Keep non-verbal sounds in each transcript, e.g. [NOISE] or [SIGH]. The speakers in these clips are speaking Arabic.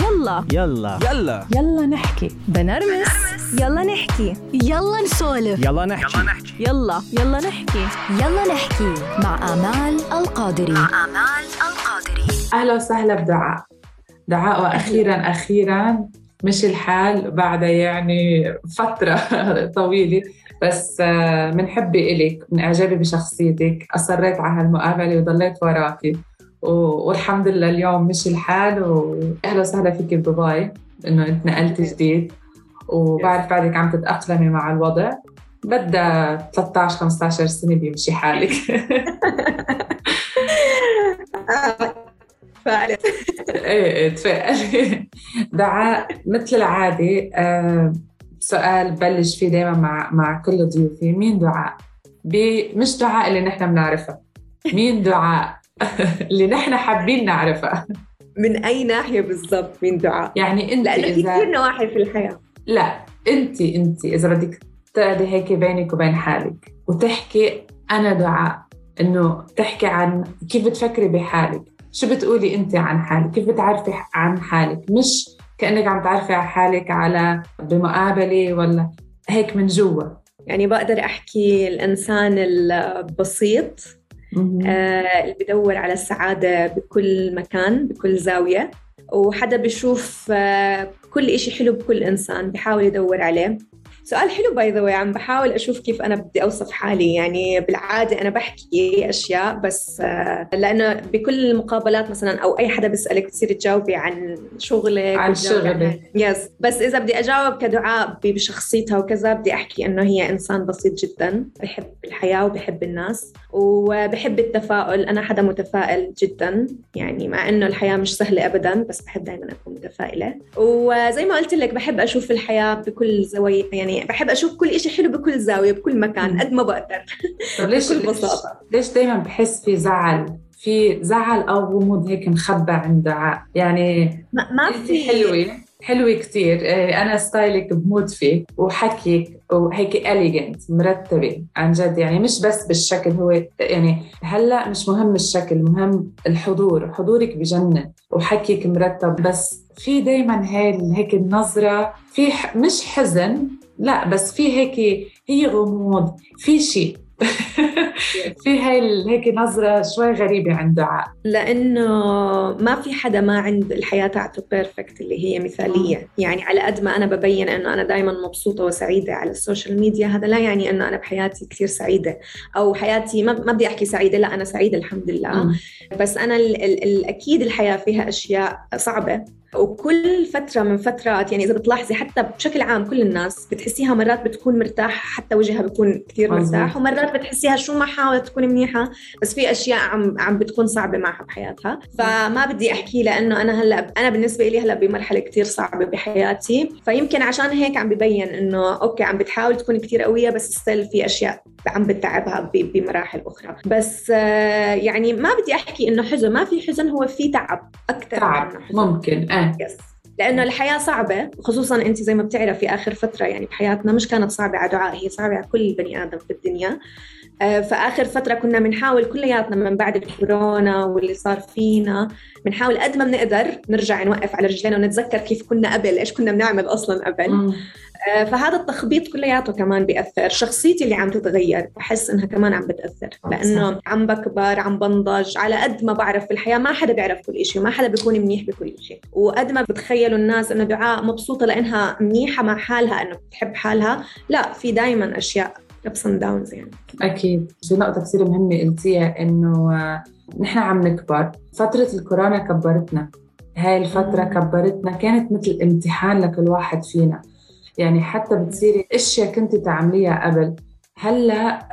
يلا. يلا. يلا. يلا نحكي. بنرمس. يلا نحكي. يلا نسولف. يلا نحكي. يلا يلا. نحكي. يلا نحكي. مع آمال القادري. مع آمال القادري. أهلا وسهلا بدعاء. دعاء وأخيرا أخيرا. مشي الحال بعد يعني فترة [LAUGHS] طويلة. بس من إلك من إعجابي بشخصيتك. أصريت على هالمقابلة وضليت وراكي. والحمد لله اليوم مشي الحال وأهلا وسهلا فيك بدبي إنه أنت نقلت جديد. وبعرف بعدك عم تتأقلمي مع الوضع. بدها 13 15 سنة بيمشي حالك. [LAUGHS] تفائلت [LAUGHS] إيه إيه تفائلي [LAUGHS] دعاء مثل العادة آه سؤال بلش فيه دائما مع مع كل ضيوفي. مين دعاء؟ مش دعاء اللي نحن بنعرفها مين دعاء؟ [LAUGHS] اللي نحن حابين نعرفها من أي ناحية بالضبط مين دعاء؟ يعني أنت لأنه في كثير نواحي في الحياة. لا أنت أنت إذا بدك تقعدي هيك بينك وبين حالك وتحكي أنا دعاء. إنه تحكي عن كيف بتفكري بحالك. شو بتقولي أنت عن حالك؟ كيف بتعرفي عن حالك؟ مش كأنك عم تعرفي عن حالك على بمقابلة ولا هيك من جوا. يعني بقدر أحكي الإنسان البسيط اللي بدور على السعادة بكل مكان بكل زاوية. وحدا بشوف آه كل إشي حلو بكل إنسان بحاول يدور عليه. سؤال حلو by the way عم بحاول أشوف كيف أنا بدي أوصف حالي. يعني بالعادة أنا بحكي أشياء بس آه، لأنه بكل المقابلات مثلا أو أي حدا بيسألك بتصيري تجاوبي عن شغلك عن شغلك yes بس إذا بدي أجاوب كدعاء بشخصيتها وكذا بدي أحكي إنه هي إنسان بسيط جدا بحب الحياة وبحب الناس وبحب التفاؤل. أنا حدا متفائل جدا يعني مع إنه الحياة مش سهلة ابدا بس بحب دائما أكون متفائلة. وزي ما قلت لك بحب أشوف الحياة بكل زوايا يعني يعني بحب أشوف كل شيء حلو بكل زاوية بكل مكان قد ما بقدر. [LAUGHS] ليش بكل بساطة. ليش دائما بحس في زعل؟ في زعل أو غموض هيك مخبى عند دعاء يعني ما, ما في. حلوة حلوة كتير. إيه، أنا style ك بموت فيه وحكيك وهيك elegant مرتبة عن جد. يعني مش بس بالشكل هو يعني هلأ مش مهم الشكل مهم الحضور. حضورك بجنن وحكيك مرتب. بس في دايما هاي هيك النظرة في مش حزن لا بس في هيك هي غموض في شيء. [LAUGHS] في هاي هيك نظرة شوي غريبة عند دعاء. لأنه ما في حدا ما عند الحياة تاعته perfect اللي هي مثالية. يعني على قد ما أنا ببين أنه أنا دائما مبسوطة وسعيدة على ال social media هذا لا يعني أنه أنا بحياتي كثير سعيدة. أو حياتي ما, ما بدي أحكي سعيدة لا أنا سعيدة الحمد لله. بس أنا الأكيد الحياة فيها أشياء صعبة. وكل فترة من فترات يعني إذا بتلاحظي حتى بشكل عام كل الناس بتحسيها مرات بتكون مرتاحة حتى وجهها بيكون كثير مرتاح ومرات بتحسيها شو ما حاولت تكون منيحة بس في أشياء عم عم بتكون صعبة معها بحياتها. فما بدي أحكي لأنه أنا هلأ أنا بالنسبة لي هلأ بمرحلة كثير صعبة بحياتي. فيمكن عشان هيك عم ببين إنه okay عم بتحاول تكون كثير قوية بس still في أشياء عم بتعبها بمراحل أخرى. بس آه، يعني ما بدي أحكي إنه حزن ما في حزن هو في تعب أكثر تعب ممكن آه. yes لأنه الحياة صعبة خصوصا أنت زي ما بتعرفي آخر فترة يعني بحياتنا مش كانت صعبة على دعاء هي صعبة على كل بني آدم في الدنيا. آه، فآخر فترة كنا بنحاول كلياتنا من بعد الكورونا واللي صار فينا بنحاول قد ما بنقدر نرجع نوقف على رجلينا ونتذكر كيف كنا قبل إيش كنا بنعمل أصلا قبل. آه، فهذا التخبيط كلياته كمان بيأثر. شخصيتي اللي عم تتغير بحس إنها كمان عم بتأثر لأنه عم بكبر عم بنضج على قد ما بعرف في الحياة ما حدا بيعرف كل شيء وما حدا بيكون منيح بكل شيء وقد ما بتخيلوا الناس إنه دعاء مبسوطة لإنها منيحة مع حالها إنه بتحب حالها لا في دائما أشياء ups and downs يعني. أكيد. في نقطة كثير مهمة قلتيها إنه آه، نحن عم نكبر. فترة الكورونا كبرتنا. هاي الفترة كبرتنا كانت مثل امتحان لكل واحد فينا. يعني حتى بتصيري أشياء كنت تعمليها قبل هلأ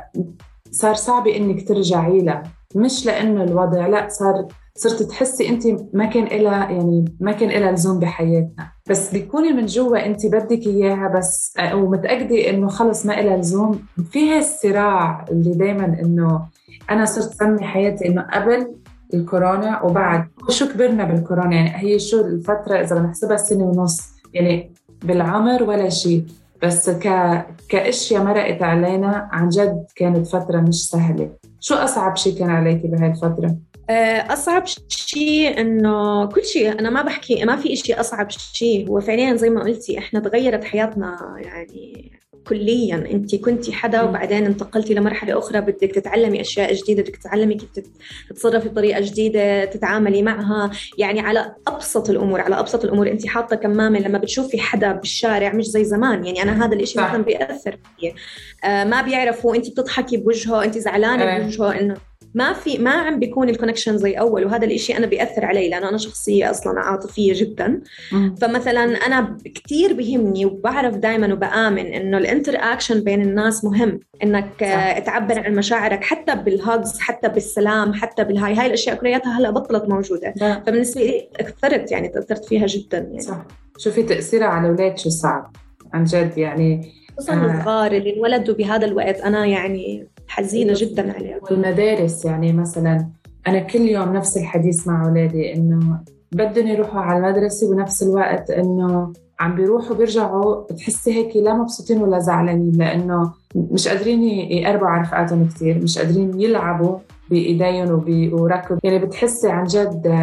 صار صعب إنك ترجعي لها. مش لإنه الوضع لأ صار صرت تحسي انت ما كان لها يعني ما كان لها لزوم بحياتنا. بس بيكوني من جوا انت بدك إياها بس ومتأكدة إنه خلص ما لها لزوم. في الصراع اللي دائما إنه أنا صرت سمي حياتي إنه قبل الكورونا وبعد. شو كبرنا بالكورونا؟ يعني هي شو الفترة إذا بنحسبها سنة ونص. يعني بالعمر ولا شيء. بس ك... كأشياء مرقت علينا عن جد كانت فترة مش سهلة. شو أصعب شيء كان عليكي بهاي الفترة؟ آه، أصعب شيء إنه كل شيء أنا ما بحكي ما في شيء أصعب شيء. هو فعليا زي ما قلتي إحنا تغيرت حياتنا يعني كليا. انت كنتي حدا وبعدين انتقلتي لمرحلة أخرى بدك تتعلمي أشياء جديدة بدك تتعلمي كيف تتصرفي بطريقة جديدة تتعاملي معها. يعني على أبسط الأمور على أبسط الأمور انت حاطة كمامة. لما بتشوفي حدا بالشارع مش زي زمان. يعني أنا هذا الشيء مثلا بيأثر فيي آه ما بيعرفوا انت بتضحكي بوجهه انت زعلانة. بوجهه إنه ما في ما عم بيكون الكونكشن زي أول وهذا الإشي أنا بيأثر علي لأنه أنا شخصية أصلا عاطفية جدا مم. فمثلا أنا كثير بهمني وبعرف دائما وبآمن إنه ال interaction بين الناس مهم إنك صح. تعبر عن مشاعرك حتى بال hugs حتى بالسلام حتى بالهاي هاي الأشياء كلياتها هلأ بطلت موجودة ده. فبالنسبة لي اثرت يعني تأثرت فيها جدا يعني صح شوفي تأثيرها على الأولاد شو صعب عن جد يعني خصوصا آه. الصغار اللي انولدوا بهذا الوقت أنا يعني حزينة جدا عليهم والمدارس يعني مثلا أنا كل يوم نفس الحديث مع أولادي إنه بدهم يروحوا على المدرسة بنفس الوقت إنه عم بيروحوا بيرجعوا بتحسي هيك لا مبسوطين ولا زعلانين لأنه مش قادرين يقربوا على رفقاتهم كثير مش قادرين يلعبوا بإيديهم وركض يعني بتحسي عن جد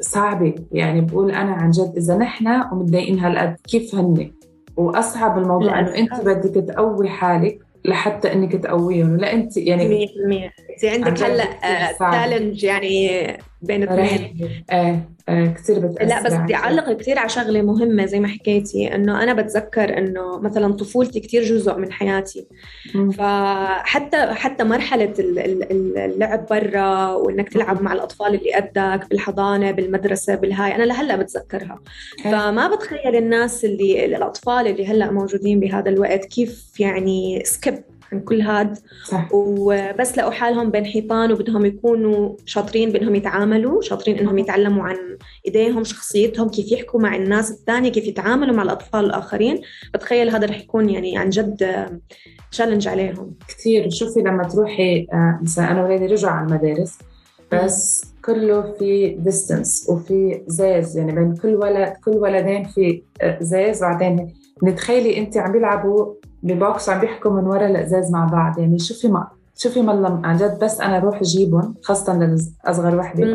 صعبة. يعني بقول أنا عن جد إذا نحن ومتضايقين هالقد كيف هن وأصعب الموضوع إنه أنت بدك تقوي حالك لحتى إنك تقويهم. لا أنت يعني 100% انت عندك هلا challenge يعني بين اثنين. إيه آه، كثير بتأثر. لا بس بدي أعلق كثير على شغلة مهمة زي ما حكيتي إنه أنا بتذكر إنه مثلا طفولتي كثير جزء من حياتي. م. فحتى حتى مرحلة اللعب برا وإنك تلعب مع الأطفال اللي قدك بالحضانة بالمدرسة بالهاي أنا لهلا بتذكرها. فما بتخيل الناس اللي الأطفال اللي هلا موجودين بهذا الوقت كيف يعني skip عن كل هاد. صح. وبس لقوا حالهم بين حيطان وبدهم يكونوا شاطرين بأنهم يتعاملوا شاطرين إنهم يتعلموا عن إيديهم شخصيتهم كيف يحكوا مع الناس الثانية كيف يتعاملوا مع الأطفال الآخرين. بتخيل هذا رح يكون يعني عن جد challenge عليهم. كثير شوفي لما تروحي آه، مثلا أنا ولادي رجعوا على المدارس بس كله في distance وفي glass. يعني بين كل ولد كل ولدين في آه، زاز. بعدين نتخيلي انت عم بيلعبوا ببوكس عم بيحكوا من ورا الأزاز مع بعض. يعني شوفي ما شوفي مالله عن جد بس أنا أروح اجيبهم خاصة للاصغر وحدة.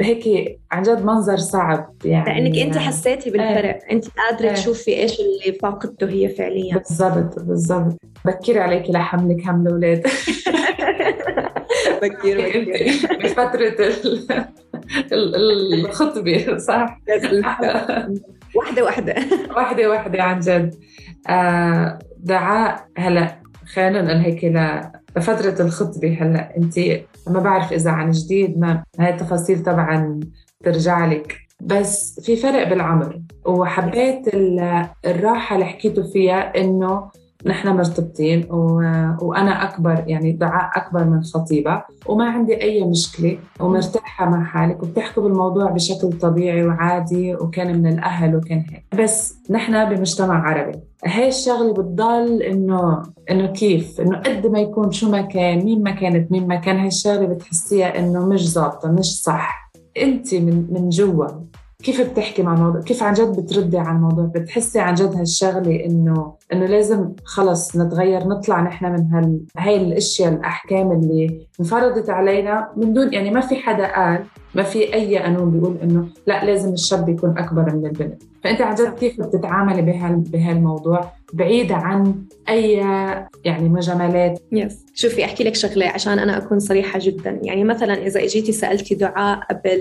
هيك عن جد منظر صعب يعني. لأنك أنت حسيتي بالفرق. إيه. أنت قادرة إيه. تشوفي إيش اللي فاقدته هي فعليا. بالضبط بالضبط. بكري عليكي لحملك هم الأولاد. [LAUGHS] بكير بكير. بفترة الخطبة صح؟ [LAUGHS] واحدة واحدة. واحدة واحدة عن جد. آه دعاء هلا خلينا نقول هيك لفترة الخطبة هلا. انت ما بعرف إذا عن جديد ما هاي التفاصيل طبعا ترجع لك. بس في فرق بالعمر وحبيت الراحة اللي حكيتوا فيها إنه نحن مرتبطين و... وأنا أكبر يعني دعاء أكبر من خطيبة وما عندي أي مشكلة ومرتاحة مع حالك وبتحكوا بالموضوع بشكل طبيعي وعادي وكان من الأهل وكان هيك. بس نحن بمجتمع عربي هاي الشغلة بتضل إنه إنه كيف؟ إنه قد ما يكون شو ما كان مين ما كانت مين ما كان هاي الشغلة بتحسيها إنه مش ظابطة مش صح. انت من من جوا. كيف بتحكي مع الموضوع؟ كيف عن جد بتردي على الموضوع؟ بتحسي عن جد هالشغلة انه إنه لازم خلص نتغير نطلع نحن من هال هاي الأشياء الأحكام اللي انفرضت علينا من دون يعني ما في حدا قال ما في أي قانون بيقول إنه لا لازم الشاب يكون أكبر من البنت. فأنت عن جد كيف بتتعاملي بهالموضوع؟ بعيدة عن أي يعني مجاملات. يس شوفي أحكي لك شغلة عشان أنا أكون صريحة جدا. يعني مثلا إذا إجيتي سألتي دعاء قبل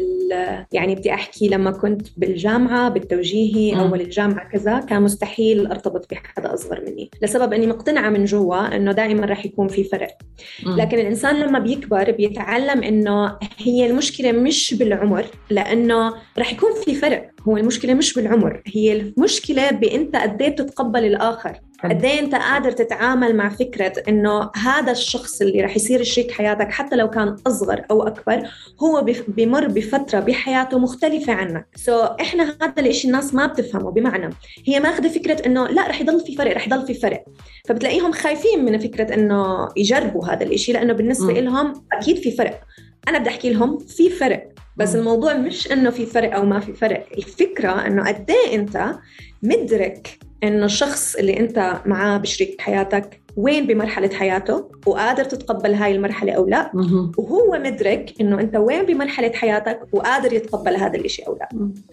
يعني بدي أحكي لما كنت بالجامعة بالتوجيهي أول الجامعة كذا كان مستحيل أرتبط بحدا أصغر مني. لسبب أني مقتنعة من جوا أنه دائما رح يكون في فرق. لكن الإنسان لما بيكبر بيتعلم أنه هي المشكلة مش بالعمر لأنه رح يكون في فرق. هو المشكلة مش بالعمر هي المشكلة بأنت قد إيه بتتقبل الآخر. قد إيه أنت قادر تتعامل مع فكرة إنه هذا الشخص اللي رح يصير شريك حياتك حتى لو كان أصغر أو أكبر هو بمر بفترة بحياته مختلفة عنك. سو so إحنا هذا الشيء الناس ما بتفهمه بمعنى هي ماخذه فكرة إنه لا رح يضل في فرق رح يضل في فرق. فبتلاقيهم خايفين من فكرة إنه يجربوا هذا الشيء لأنه بالنسبة م. لهم أكيد في فرق. أنا بدي أحكي لهم في فرق. بس الموضوع مش إنه في فرق أو ما في فرق. الفكرة إنه قد إيه أنت مدرك إنه الشخص اللي أنت معاه بشريك حياتك وين بمرحلة حياته وقادر تتقبل هاي المرحلة أو لا. وهو مدرك إنه أنت وين بمرحلة حياتك وقادر يتقبل هذا الإشي أو لا.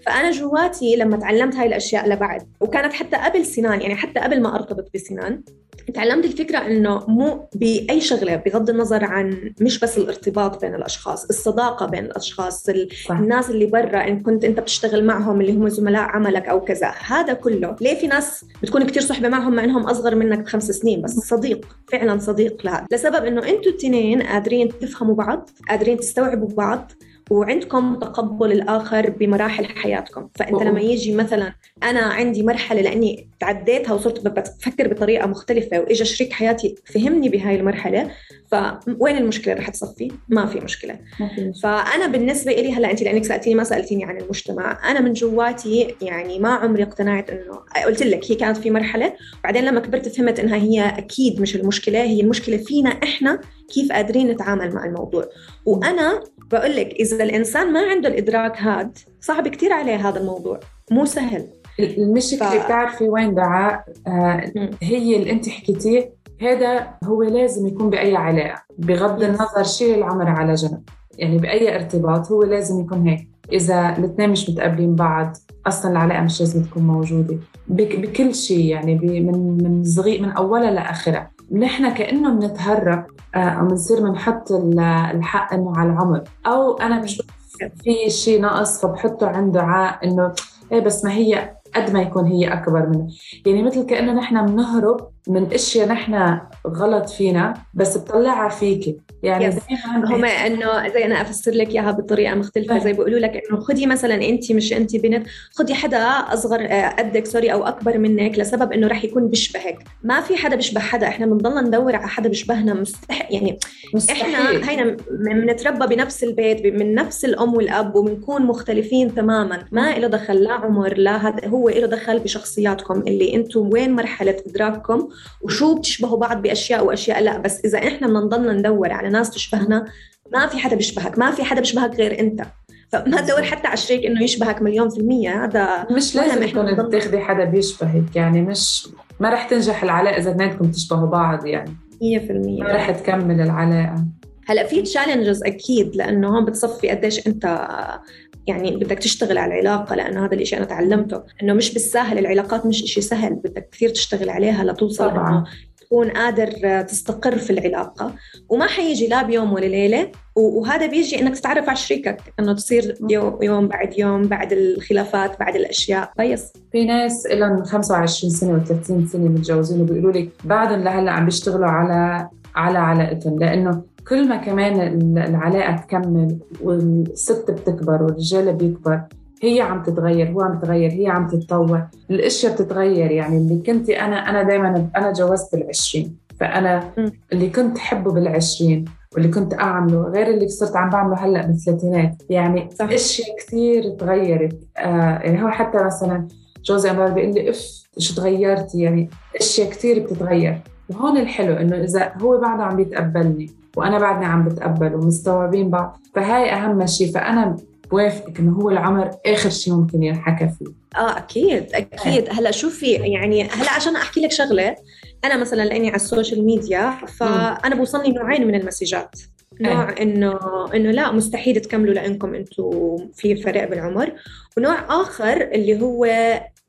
فأنا جواتي لما تعلمت هاي الأشياء لبعد وكانت حتى قبل سنان يعني حتى قبل ما أرتبط بسنان تعلمت الفكرة إنه مو بأي شغلة بغض النظر عن مش بس الارتباط بين الأشخاص الصداقة بين الأشخاص ال- صح. الناس اللي برا إن كنت أنت بتشتغل معهم اللي هم زملاء عملك أو كذا. هذا كله. ليه في ناس بتكون كتير صحبة معهم مع إنهم أصغر منك بخمس سنين بس؟ صديق فعلا صديق لهذا لسبب إنه أنتوا التنين قادرين تفهموا بعض قادرين تستوعبوا بعض وعندكم تقبل الآخر بمراحل حياتكم فأنت أوه. لما يجي مثلا أنا عندي مرحلة لأني تعديتها وصرت بفكر بطريقة مختلفة واجى شريك حياتي فهمني بهاي المرحلة فوين المشكلة رح تصفي ما في مشكلة. فأنا بالنسبة لي هلأ انت لأنك سألتيني ما سألتيني عن المجتمع. أنا من جواتي يعني ما عمري اقتنعت إنه قلت لك هي كانت في مرحلة بعدين لما كبرت فهمت إنها هي أكيد مش المشكلة. هي المشكلة فينا إحنا كيف قادرين نتعامل مع الموضوع. وأنا بقول لك إذا الإنسان ما عنده الإدراك هاد صعب كتير عليه هذا الموضوع. مو سهل. المشكلة ف- بتعرفي وين دعاء؟ آه. هي اللي انت حكيتيه هذا هو لازم يكون بأي علاقة بغض. النظر شيل العمر على جنب. يعني بأي ارتباط هو لازم يكون هيك. إذا الاثنين مش متقبلين بعض أصلا العلاقة مش لازم تكون موجودة. بك بكل شيء يعني من من صغير من أولها لآخرها. نحن كأنه بنتهرب آه، أو بنصير بنحط ال- الحق إنه على العمر. أو أنا بشوف في شيء ناقص فبحطه عند دعاء إنه إيه بس ما هي قد ما يكون هي أكبر منه. يعني مثل كأنه نحن بنهرب من إشياء نحن غلط فينا بس بطلعها فيكي. يعني Yes. هم إنه زي أنا أفسر لك إياها بطريقة مختلفة زي بيقولوا لك إنه خدي مثلا انت مش انت بنت خدي حدا أصغر آه، قدك سوري أو أكبر منك لسبب إنه رح يكون بيشبهك. ما في حدا بيشبه حدا. إحنا بنضلنا ندور على حدا بيشبهنا مستح يعني مستحيل. إحنا هينا بنتربى بنفس البيت من نفس الأم والأب وبنكون مختلفين تماما. ما له دخل لا عمر لا هذا هو له دخل بشخصياتكم اللي أنتم وين مرحلة إدراككم وشو بتشبهوا بعض بأشياء وأشياء لا. بس إذا إحنا بدنا نضلنا ندور على ناس تشبهنا ما في حدا بيشبهك ما في حدا بيشبهك غير أنت. فما تدور حتى على شريك إنه يشبهك مليون في المية هذا مش لازم يكون تاخذي حدا بيشبهك يعني مش ما رح تنجح العلاقة إذا اثنينكم تشبهوا بعض يعني. 100% ما رح تكمل العلاقة. هلأ في تشالنجز أكيد لأنه هون بتصفي قديش أنت يعني بدك تشتغل على العلاقة لأنه هذا الشيء أنا تعلمته. إنه مش بالساهل العلاقات مش شيء سهل بدك كثير تشتغل عليها لتوصل طبعاً. إنه تكون قادر تستقر في العلاقة وما حيجي لا بيوم ولا ليلة و- وهذا بيجي إنك تتعرف على شريكك إنه تصير يوم, بعد يوم بعد الخلافات بعد الأشياء. بس في ناس لهم 25 سنة و30 سنة متجوزين وبيقولوا لك بعدهم لهلأ عم بيشتغلوا على على علاقتهم لأنه كل ما كمان ال- العلاقة تكمل والست بتكبر والرجال بيكبر هي عم تتغير هو عم تتغير هي عم تتطور. الأشياء بتتغير يعني اللي كنت أنا أنا دائما أنا جوزت بالعشرين فأنا. اللي كنت حبه بالعشرين واللي كنت أعمله غير اللي صرت عم بعمله هلأ بالثلاثينات. يعني صح. أشياء كثير تغيرت. آه يعني هو حتى مثلا جوزي عمال بيقول لي أف شو تغيرتي يعني أشياء كثير بتتغير. وهون الحلو إنه إذا هو بعده عم بيتقبلني وأنا بعدني عم بتقبل ومستوعبين بعض فهاي أهم شيء. فأنا بوافقك إنه هو العمر آخر شيء ممكن ينحكى فيه. آه أكيد أكيد. هلأ شوفي يعني هلأ عشان أحكي لك شغلة أنا مثلا لإني على ال social media فأنا بوصلني نوعين من ال messages. نوع إنه إنه لا مستحيل تكملوا لإنكم أنتم في فرق بالعمر ونوع آخر اللي هو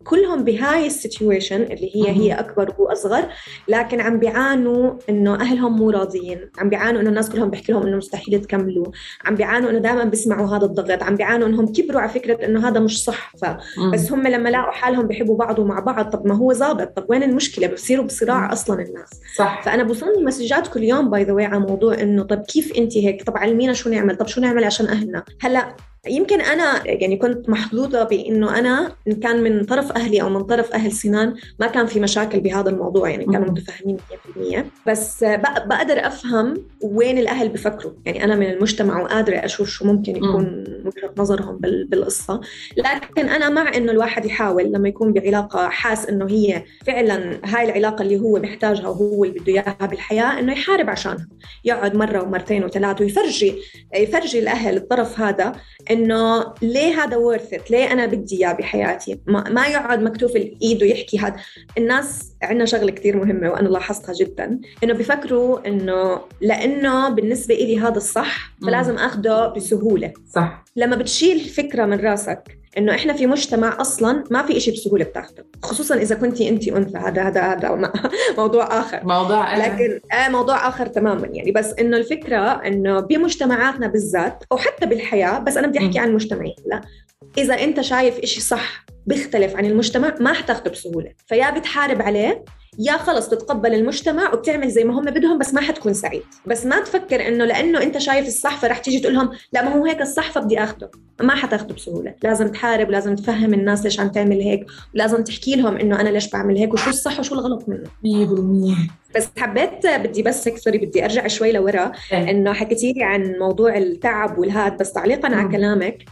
كلهم بهاي ال situation اللي هي هي أكبر وهو اصغر لكن عم بيعانوا إنه أهلهم مو راضيين. عم بيعانوا إنه الناس كلهم بيحكي لهم إنه مستحيل تكملوا عم بيعانوا إنه دائما بيسمعوا هذا الضغط. عم بيعانوا إنهم كبروا على فكرة إنه هذا مش صح. ف بس هم لما لاقوا حالهم بيحبوا بعض ومع بعض طب ما هو ظابط؟ طب وين المشكلة؟ بصيروا بصراع أصلا الناس. صح. فأنا بوصلني messages كل يوم by the way على موضوع إنه طب كيف أنت هيك؟ طب علمينا شو نعمل؟ طب شو نعمل عشان أهلنا؟ هلأ يمكن أنا يعني كنت محظوظة بإنه أنا إن كان من طرف أهلي أو من طرف أهل سنان ما كان في مشاكل بهذا الموضوع يعني كانوا. متفاهمين 100% بس بق- بقدر أفهم وين الأهل بفكروا. يعني أنا من المجتمع وقادرة أشوف شو ممكن يكون وجهة نظرهم بال- بالقصة. لكن أنا مع إنه الواحد يحاول لما يكون بعلاقة حاس إنه هي فعلا هاي العلاقة اللي هو محتاجها وهو اللي بده إياها بالحياة إنه يحارب عشانها. يقعد مرة ومرتين وثلاث ويفرجي يفرجي الأهل الطرف هذا إنه ليه هذا ورث ليه أنا بدي إياه بحياتي؟ ما, ما يقعد مكتوف الايد ويحكي هذا الناس عندنا شغلة كثير مهمة وأنا لاحظتها جدا إنه بفكروا إنه لأنه بالنسبة لي هذا الصح فلازم اخذه بسهولة. صح. لما بتشيل فكرة من راسك إنه إحنا في مجتمع أصلا ما في شيء بسهوله بتاخده خصوصا إذا كنتي أنت أنثى هذا هذا هذا [LAUGHS] موضوع آخر. موضوع لكن آه موضوع آخر تماما يعني. بس إنه الفكرة إنه بمجتمعاتنا بالذات أو حتى بالحياة بس أنا بدي أحكي عن مجتمعي. لا. إذا أنت شايف إشي صح بيختلف عن المجتمع ما حتاخده بسهولة. فيا بتحارب عليه يا خلص تتقبل المجتمع وبتعمل زي ما هم بدهم بس ما حتكون سعيد. بس ما تفكر إنه لأنه أنت شايف الصح فرح تيجي تقول لهم لا ما هو هيك الصح فبدي آخده. ما حتاخده بسهولة. لازم تحارب ولازم تفهم الناس ليش عم تعمل هيك ولازم تحكي لهم إنه أنا ليش بعمل هيك وشو الصح وشو الغلط منه. 100% بس حبيت بدي بس هيك سوري بدي أرجع شوي لورا إيه. إنه حكيتي لي عن موضوع التعب والهاد بس تعليقا على. كلامك.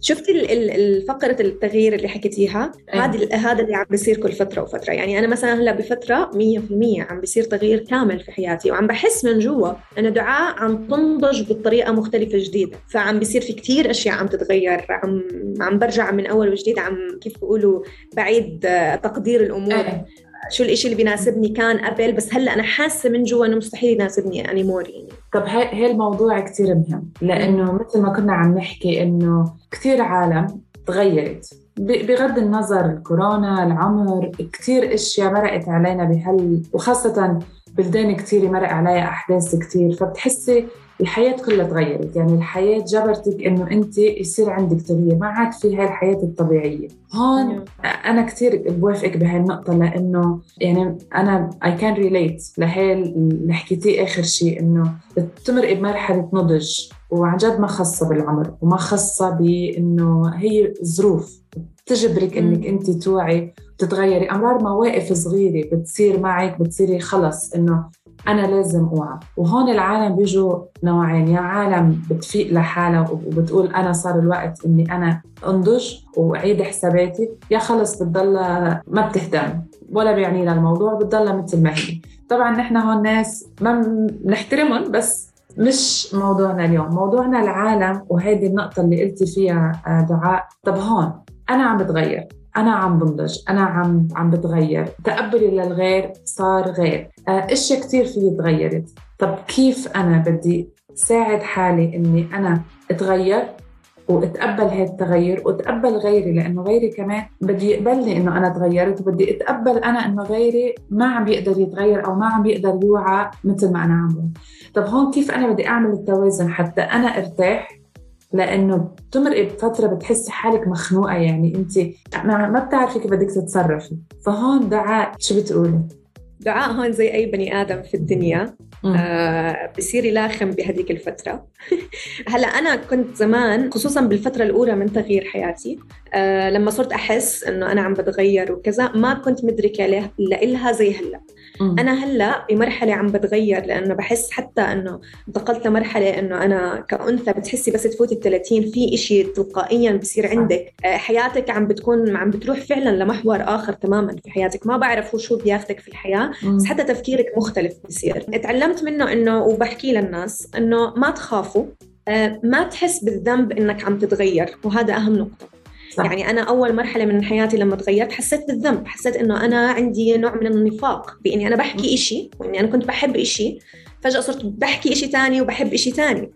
شفتي الفقرة التغيير اللي حكيتيها إيه. هذا هذا اللي عم بيصير كل فترة وفترة يعني أنا مثلا هلأ بفترة 100% عم بيصير تغيير كامل في حياتي وعم بحس من جوا إنه دعاء عم تنضج بطريقة مختلفة جديدة فعم بيصير في كتير أشياء عم تتغير عم عم برجع من أول وجديد عم كيف بيقولوا بعيد آه، تقدير الأمور إيه. شو الإشي اللي بيناسبني كان قبل بس هلأ أنا حاسة من جوا إنه مستحيل يناسبني أنيمور يعني. طب هي هي الموضوع كتير مهم لأنه مثل ما كنا عم نحكي إنه كتير عالم تغيرت. بغض النظر الكورونا العمر كتير إشياء مرقت علينا بهال وخاصة بلدان كتير مرق عليها أحداث كتير فبتحسي الحياة كلها تغيرت. يعني الحياة جبرتك إنه أنت يصير عندك تغيير ما عاد في هاي الحياة الطبيعية. هون أنا كتير بوافقك بهالنقطة لأنه يعني أنا I can relate لهي اللي حكيتيه آخر شيء إنه بتمرقي بمرحلة نضج وعن جد ما خاصة بالعمر وما خاصة بإنه هي ظروف. تجبرك إنك أنت توعي وتتغيري. أمرار مواقف صغيرة بتصير معك بتصيري خلص إنه أنا لازم أوعى. وهون العالم بيجوا نوعين. يا عالم بتفيق لحالها وبتقول أنا صار الوقت إني أنا أنضج وأعيد حساباتي يا خلص بتضلها ما بتهتم ولا بيعني لها الموضوع بتضلها مثل ما هي. طبعا نحن هون ناس ما بنحترمهم بس مش موضوعنا اليوم. موضوعنا العالم وهذه النقطة اللي قلتي فيها آه، دعاء. طب هون أنا عم بتغير أنا عم بنضج أنا عم عم بتغير تقبلي للغير صار غير. آه، أشياء كتير فيي تغيرت. طب كيف أنا بدي ساعد حالي إني أنا أتغير وأتقبل هذا التغير وأتقبل غيري؟ لأنه غيري كمان بدي يقبلني إنه أنا تغيرت وبدي أتقبل أنا إنه غيري ما عم بيقدر يتغير أو ما عم بيقدر يوعى مثل ما أنا عم. طب هون كيف أنا بدي أعمل التوازن حتى أنا أرتاح لأنه بتمرقي بفترة بتحسي حالك مخنوقة يعني. انت ما بتعرفي كيف بدك تتصرفي. فهون دعاء شو بتقولي؟ دعاء هون زي أي بني آدم في الدنيا. آه بصير يلاخم بهذيك الفترة. [LAUGHS] هلا أنا كنت زمان خصوصا بالفترة الأولى من تغيير حياتي آه لما صرت أحس إنه أنا عم بتغير وكذا ما كنت مدركة له لإلها زي هلأ. مم. أنا هلأ بمرحلة عم بتغير لأنه بحس حتى إنه انتقلت لمرحلة إنه أنا كأنثى بتحسي بس تفوتي ال 30 في إشي تلقائيا بصير عندك. آه حياتك عم بتكون عم بتروح فعلا لمحور آخر تماما في حياتك. ما بعرف هو شو بياخدك في الحياة بس حتى تفكيرك مختلف بصير. تعلمت منه إنه وبحكي للناس إنه ما تخافوا. آه، ما تحس بالذنب إنك عم تتغير وهذا أهم نقطة. صح. يعني أنا أول مرحلة من حياتي لما تغيرت حسيت بالذنب حسيت إنه أنا عندي نوع من النفاق بإني أنا بحكي إشي وإني أنا كنت بحب إشي فجأة صرت بحكي إشي تاني وبحب إشي تاني.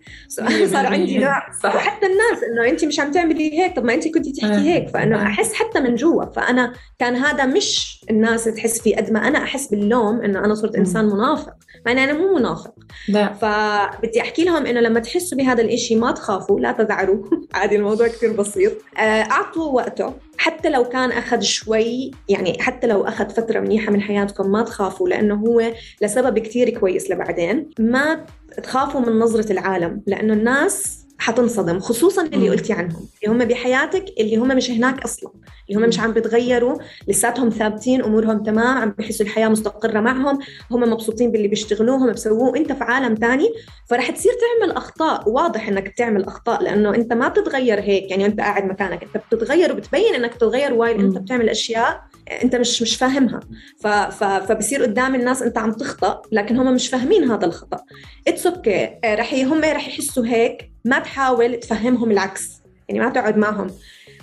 صار عندي نوع. صح. وحتى الناس إنه انت مش عم تعملي هيك طب ما انت كنتي تحكي آه. هيك. فانه آه. أحس حتى من جوا. فأنا كان هذا مش الناس تحس فيه قد ما أنا أحس باللوم إنه أنا صرت. إنسان منافق. مع إني أنا مو منافق. لا. فبدي أحكي لهم إنه لما تحسوا بهذا الإشي ما تخافوا لا تذعروا. [LAUGHS] عادي الموضوع كثير بسيط. آه، أعطوا وقته. حتى لو كان أخذ شوي يعني حتى لو أخذ فترة منيحة من حياتكم ما تخافوا لأنه هو لسبب كثير كويس لبعدين. ما تخافوا من نظرة العالم لأنه الناس حتنصدم خصوصا اللي. قلتي عنهم اللي هم بحياتك اللي هم مش هناك أصلا اللي هم مش عم بيتغيروا لساتهم ثابتين أمورهم تمام عم بحسوا الحياة مستقرة معهم هم مبسوطين باللي بيشتغلوه هم بسووه أنت في عالم تاني فرح تصير تعمل أخطاء واضح إنك بتعمل أخطاء لأنه أنت ما بتتغير هيك يعني أنت قاعد مكانك أنت بتتغير وبتبين إنك بتتغير وايد أنت. بتعمل أشياء أنت مش مش فاهمها ف ف فبصير قدام الناس أنت عم تخطأ لكن هم مش فاهمين هذا الخطأ it's okay رح ي- هم رح يحسوا هيك ما تحاول تفهمهم العكس. يعني ما تقعد معهم.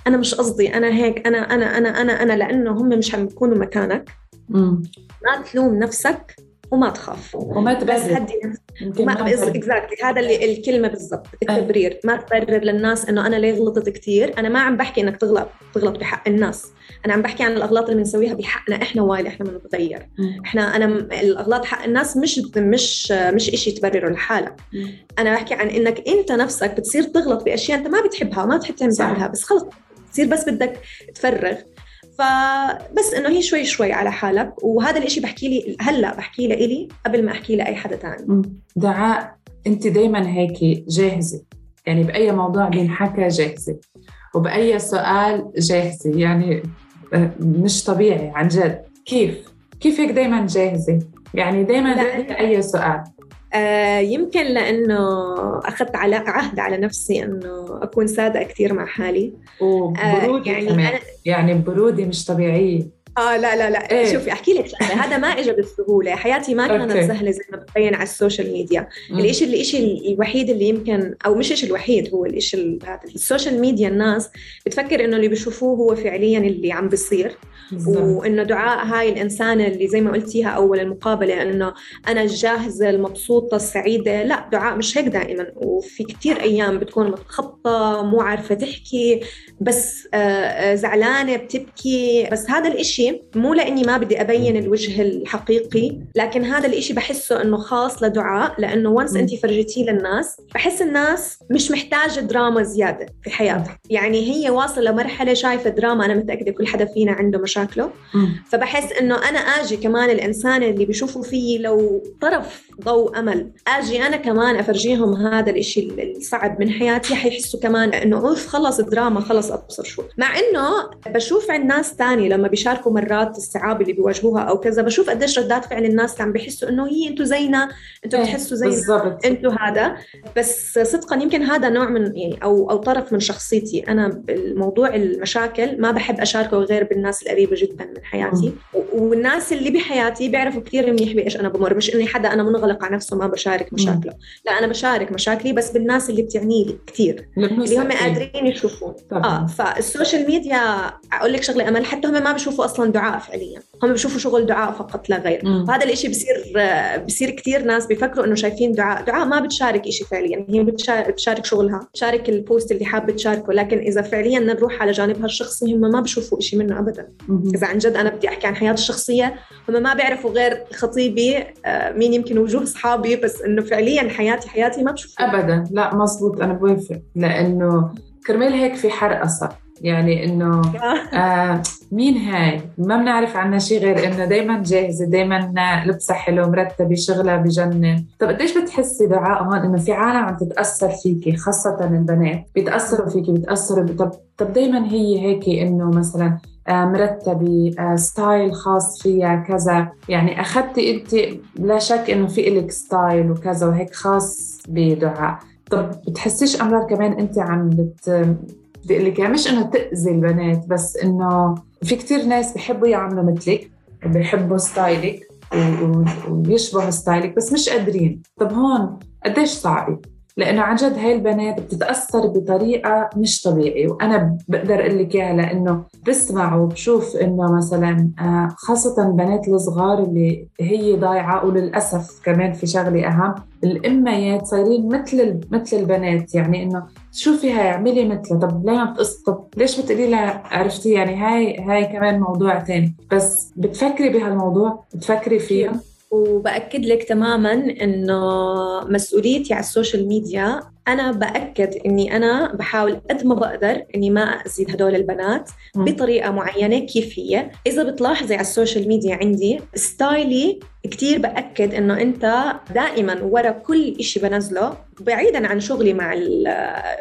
أنا مش قصدي أنا هيك أنا أنا أنا أنا أنا لأنه هم مش عم بيكونوا مكانك. مم. ما تلوم نفسك. وما تخاف وما بس تبرر هدي نفسك. يمكن ما. exactly هذا اللي الكلمة بالضبط التبرير. ما تبرر للناس إنه أنا ليه غلطت كثير أنا ما عم بحكي إنك تغلط تغلط بحق الناس. أنا عم بحكي عن الأغلاط اللي بنسويها بحقنا إحنا وايل إحنا بنتغير. مم. إحنا أنا الأغلاط حق الناس مش مش مش شيء تبرره لحالك. أنا بحكي عن إنك أنت نفسك بتصير تغلط بأشياء أنت ما بتحبها وما بتحب. تعملها بس خلص بتصير بس بدك تفرغ. فبس إنه هي شوي شوي على حالك. وهذا الإشي بحكي لي هلأ بحكي لإلي قبل ما أحكي لأي حدا ثاني مم. دعاء أنت دايما هيك جاهزة؟ يعني بأي موضوع بينحكى جاهزة. وبأي سؤال جاهزة. يعني آه، مش طبيعي عن جد. كيف؟ كيف هيك دايما جاهزة؟ يعني. ready أي سؤال. آه يمكن لأنه أخذت على عهد على نفسي أنه أكون صادقه كثير مع حالي. وبرودة آه يعني كمان. أنا يعني برودة مش طبيعية. آه لا لا لا. إيه. شوفي أحكي لك شغلة. هذا ما اجى بالسهولة. حياتي ما كانت okay. سهلة زي ما بتبين على ال social media. مم. الإشي الإشي الوحيد اللي يمكن أو مش الشيء الوحيد هو الإشي ال- هذا. ال social media الناس بتفكر إنه اللي بيشوفوه هو فعليا اللي عم بيصير. وإنه دعاء هاي الانسانه اللي زي ما قلتيها أول المقابلة إنه أنا الجاهزه المبسوطة السعيدة. لا دعاء مش هيك دائما. وفي كتير أيام بتكون متخطة مو عارفة تحكي بس آه، آه، زعلانة بتبكي. بس هذا الإشي مو لأني ما بدي أبين الوجه الحقيقي لكن هذا الإشي بحسه إنه خاص لدعاء لأنه once انت فرجتيه للناس بحس الناس مش محتاجة دراما زيادة في حياتها يعني هي واصلة لمرحلة شايفة دراما أنا متأكدة كل حدا فينا عنده مشاكله. فبحس إنه أنا آجي كمان الإنسان اللي بيشوفوا فيي لو طرف ضوء أمل. آجي أنا كمان أفرجيهم هذا الإشي الصعب من حياتي حيحسوا كمان إنه أوف خلص الدراما خلص أبصر شو. مع إنه بشوف عند ناس تاني لما بيشاركوا مرات الصعاب اللي بيواجهوها أو كذا بشوف قديش ردات فعل الناس عم بيحسوا إنه هي أنتوا زينا أنتوا إيه، بتحسوا زينا أنتوا هذا. بس صدقا يمكن هذا نوع من يعني أو أو طرف من شخصيتي. أنا بالموضوع المشاكل ما بحب أشاركه غير بالناس القريبة جدا من حياتي. و- والناس اللي بحياتي بيعرفوا كثير منيح بإيش أنا بمر مش إني حدا أنا منغلق على نفسه ما بشارك مشاكله. لا أنا بشارك مشاكلي بس بالناس اللي بتعني لي كثير اللي هم قادرين يشوفون. طبعاً. آه فال social media أقول لك شغلة أمل حتى هم ما بيشوفوا أصلا دعاء فعليا. هم بيشوفوا شغل دعاء فقط لا غير. مم. وهذا الإشي بصير بصير كثير ناس بيفكروا إنه شايفين دعاء. دعاء ما بتشارك إشي فعليا. هي بتشارك, شغلها. بتشارك ال post اللي حابه تشاركه. لكن إذا فعليا نروح على جانبها الشخصي هم ما بيشوفوا إشي منه ابدا. مم. إذا عن جد أنا بدي أحكي عن حياتي الشخصية هم ما بيعرفوا غير خطيبي آه، مين يمكن وجوه أصحابي بس إنه فعليا حياتي حياتي ما بشوفها. ابدا. لا مزبوط. أنا بوافق. لأنه كرمال هيك في حرقصه يعني إنه [LAUGHS] آه مين هاي؟ ما بنعرف عنها شيء غير إنه دائما جاهزة، دائما لبسها حلو، مرتبة، شغلها بجنن، طب قديش بتحسي دعاء هون؟ إنه في عالم عم تتأثر فيكي خاصة البنات، بيتأثروا فيكي بيتأثروا طب طب دائما هي هيك إنه مثلا آه مرتبه، آه style خاص فيها كذا، يعني اخذتي أنت لا شك إنه في إلك style وكذا وهيك خاص بدعاء، طب بتحسيش أمرار كمان أنت عم بت لك يعني مش إنه تأذي البنات بس إنه في كتير ناس بحبوا يعملوا مثلك بحبوا style ك و- و- ويشبهوا style ك بس مش قادرين. طب هون قديش صعبة لأنه عن جد هاي البنات بتتأثر بطريقة مش طبيعي وأنا بقدر أقول لك إياها لأنه بسمع وبشوف إنه مثلا آه، خاصة البنات الصغار اللي هي ضايعة وللأسف كمان في شغله أهم الأميات صايرين مثل مثل البنات يعني إنه شوفي هاي اعملي مثلها طب ليه ما بتقص طب ليش بتقولي لها عرفتي؟ يعني هاي هاي كمان موضوع تاني بس بتفكري بهالموضوع بتفكري فيه وبأكد لك تماما إنه مسؤوليتي على ال social media أنا بأكد إني أنا بحاول قد ما بقدر إني ما اذي هدول البنات. بطريقة معينة كيف هي إذا بتلاحظي على ال social media عندي style ي كتير بأكد إنه أنت دائما ورا كل إشي بنزله بعيدا عن شغلي مع ال-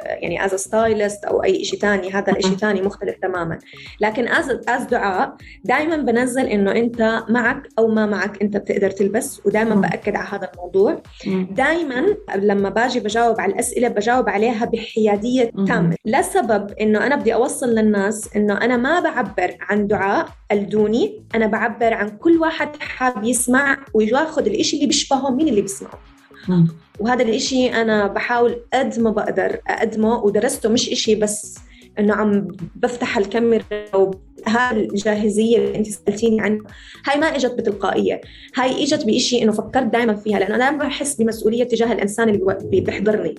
يعني as stylist أو أي شيء تاني هذا الشيء تاني مختلف تماما لكن as as دعاء دائما بنزل إنه أنت معك أو ما معك أنت بتقدر تلبس ودائما مم. بأكد على هذا الموضوع. دائما لما باجي بجاوب على الاسئله بجاوب عليها بحيادية. تامة لسبب إنه أنا بدي أوصل للناس إنه أنا ما بعبر عن دعاء الدوني أنا بعبر عن كل واحد حاب يسمع وياخذ الإشي اللي بيشبهه مين اللي بيسمعه. وهذا الإشي أنا بحاول قد ما بقدر أقدمه ودرسته مش إشي بس إنه عم بفتح الكاميرا وهاي الجاهزية اللي أنت سألتيني عنها هاي ما إجت بتلقائية هاي إجت بإشي إنه فكرت دائما فيها أنا دائما بحس بمسؤولية تجاه الإنسان اللي بيحضرني.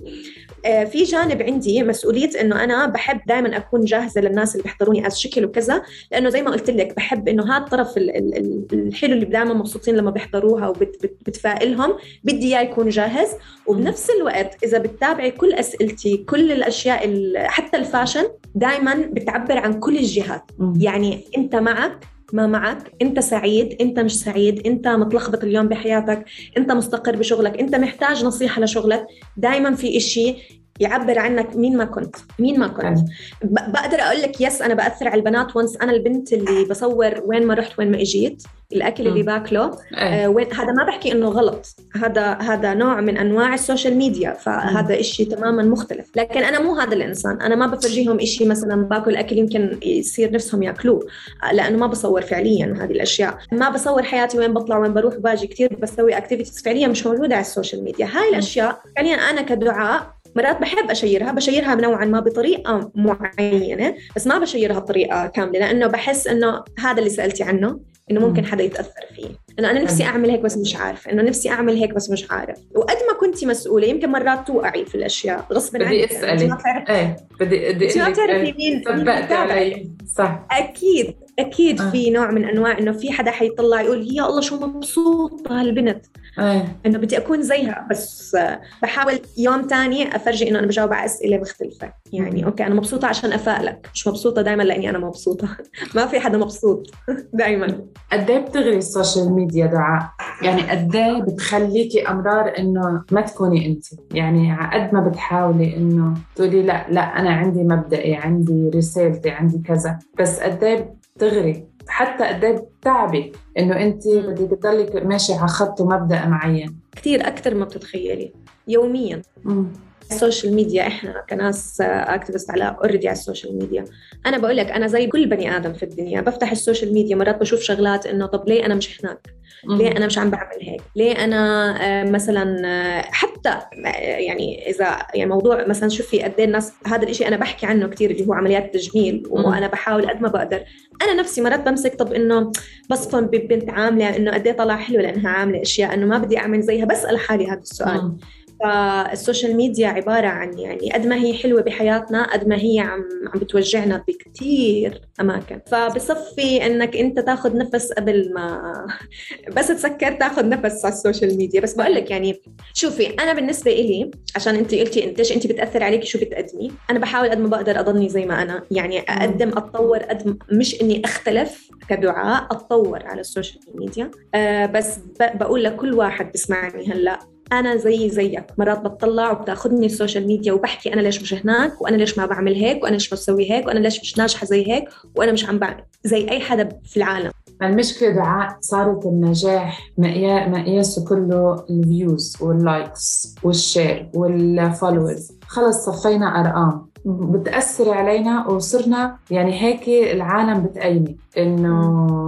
آه، في جانب عندي مسؤولية إنه أنا بحب دائما أكون جاهزة للناس اللي بيحضروني از شكل وكذا لأنه زي ما قلت لك بحب إنه هذا الطرف ال- ال- ال- الحلو اللي دائما مبسوطين لما بيحضروها وبتفائلهم بدي إياه يكون جاهز. وبنفس الوقت إذا بتتابعي كل أسئلتي كل الأشياء ال- حتى ال fashion دائما بتعبر عن كل الجهات. يعني انت معك ما معك انت سعيد انت مش سعيد انت متلخبط اليوم بحياتك انت مستقر بشغلك انت محتاج نصيحة لشغلك. دائما في إشي يعبر عنك مين ما كنت. مين ما كنت. بقدر أقول لك yes أنا بأثر على البنات وانه مش أنا البنت اللي بصور وين ما رحت وين ما إجيت الأكل اللي. باكله إيه. آه وين هذا ما بحكي إنه غلط. هذا هذا نوع من أنواع ال social media فهذا إشي تماما مختلف. لكن أنا مو هذا الانسان أنا ما بفرجيهم إشي مثلا باكل أكل يمكن يصير نفسهم يأكلوه آه، لأنه ما بصور فعليا هذه الأشياء. ما بصور حياتي وين بطلع وين بروح باجي كثير بسوي activities فعليا مش موجودة على ال social media. هاي الأشياء فعليا أنا كدعاء مرات بحب أشيرها ب share ها نوعا ما بطريقة معينة بس ما بشيرها بطريقة كاملة لأنه بحس إنه هذا اللي سألتي عنه إنه ممكن مم. حدا يتأثر فيه. انه أنا نفسي أعمل هيك بس مش عارف إنه نفسي أعمل هيك بس مش عارف وقد ما كنتي مسؤولة يمكن مرات توقعي في الأشياء غصب عنك بدي أسألك. إيه بدي بدي ما بتعرفي إيه، مين. علي. صح. أكيد. أكيد آه. في نوع من أنواع إنه في حدا حيطلع يقول يا الله شو مبسوطة هالبنت إيه إنه بدي أكون زيها بس آه، بحاول يوم تاني أفرجي إنه أنا بجاوب على أسئلة مختلفة يعني. أوكي أنا مبسوطة عشان افائلك مش مبسوطة دائما لإني أنا مبسوطة [LAUGHS] ما في حدا مبسوط [LAUGHS] دائما قد إيه بتغري السوشيال ميديا دعاء؟ يعني قد إيه بتخليكي مرار إنه ما تكوني أنت؟ يعني على قد ما بتحاولي إنه تقولي لا لا أنا عندي مبدئي، عندي رسالتي، عندي كذا، بس قد إيه بتغري؟ حتى قد بتعبي إنه أنت بدك تضلك ماشي على خط ومبدا معين. كثير أكثر ما بتتخيلي يوميا السوشيال ميديا إحنا كناس activists على already على السوشيال ميديا. أنا بقول لك أنا زي كل بني آدم في الدنيا بفتح السوشيال ميديا مرات بشوف شغلات إنه طب ليه أنا مش هناك؟ ليه أنا مش عم بعمل هيك؟ ليه أنا آه، مثلا آه، حتى آه، يعني إذا يعني موضوع مثلا شوفي قد إيه الناس هذا الشيء أنا بحكي عنه كثير اللي هو عمليات التجميل. وأنا بحاول قد ما بقدر. أنا نفسي مرات بمسك طب إنه بصفن ببنت عاملة إنه قد إيه طلع حلو لأنها عاملة أشياء إنه ما بدي أعمل زيها بسأل حالي هذا السؤال. فالسوشيال ميديا عبارة عن يعني قد ما هي حلوة بحياتنا قد ما هي عم عم بتوجعنا بكتير أماكن. فبصفي إنك أنت تاخذ نفس قبل ما [LAUGHS] بس تسكر تاخذ نفس على السوشيال ميديا. بس بقول لك يعني شوفي أنا بالنسبة إلي عشان أنت قلتي أنت إيش أنت بتأثر عليكي شو بتقدمي أنا بحاول قد ما بقدر أضلني زي ما أنا. يعني أقدم أتطور قد مش إني أختلف كدعاء أتطور على السوشيال ميديا. آه بس بقول لكل واحد بسمعني هلأ أنا زي زيك. مرات بتطلع وبتاخذني السوشيال ميديا وبحكي أنا ليش مش هناك وأنا ليش ما بعمل هيك وأنا ليش بسوي هيك وأنا ليش مش ناجحة زي هيك وأنا مش عم بعمل زي أي حدا في العالم. المشكلة دعاء صارت النجاح مقيا- مقياسه كله ال views وال likes وال share وال followers خلص صفينا أرقام. بتأثر علينا وصرنا يعني هيك العالم بتقيمي إنه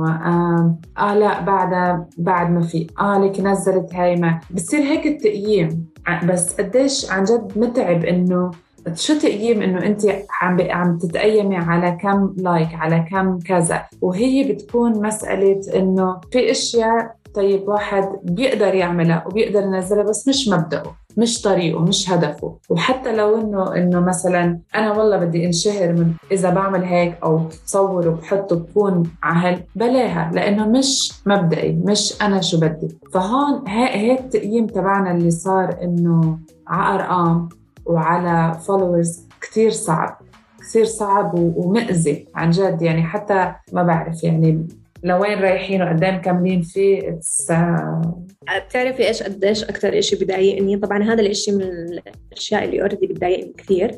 آه, آه لا بعد بعد ما في آه لك نزلت هاي ما. بصير هيك التقييم. بس قديش عن جد متعب إنه شو تقييم إنه أنت عم عم تتقيمي على كم لايك على كم كذا. وهي بتكون مسألة إنه في أشياء طيب واحد بيقدر يعملها وبيقدر ينزلها بس مش مبدأه. مش طريقه مش هدفه. وحتى لو إنه إنه مثلا أنا والله بدي انشهر من إذا بعمل هيك أو بصور وبحط بكون عهل بلاها لأنه مش مبدئي مش أنا شو بدي. فهون هي هيك التقييم تبعنا اللي صار إنه على أرقام وعلى followers كثير صعب كثير صعب و- ومأذي عن جد. يعني حتى ما بعرف يعني لوين رايحين وقد إيه مكملين فيه it's بتعرفي إيش قديش أكثر شيء بضايقني؟ طبعا هذا الشيء من الأشياء اللي already بتضايقني كثير.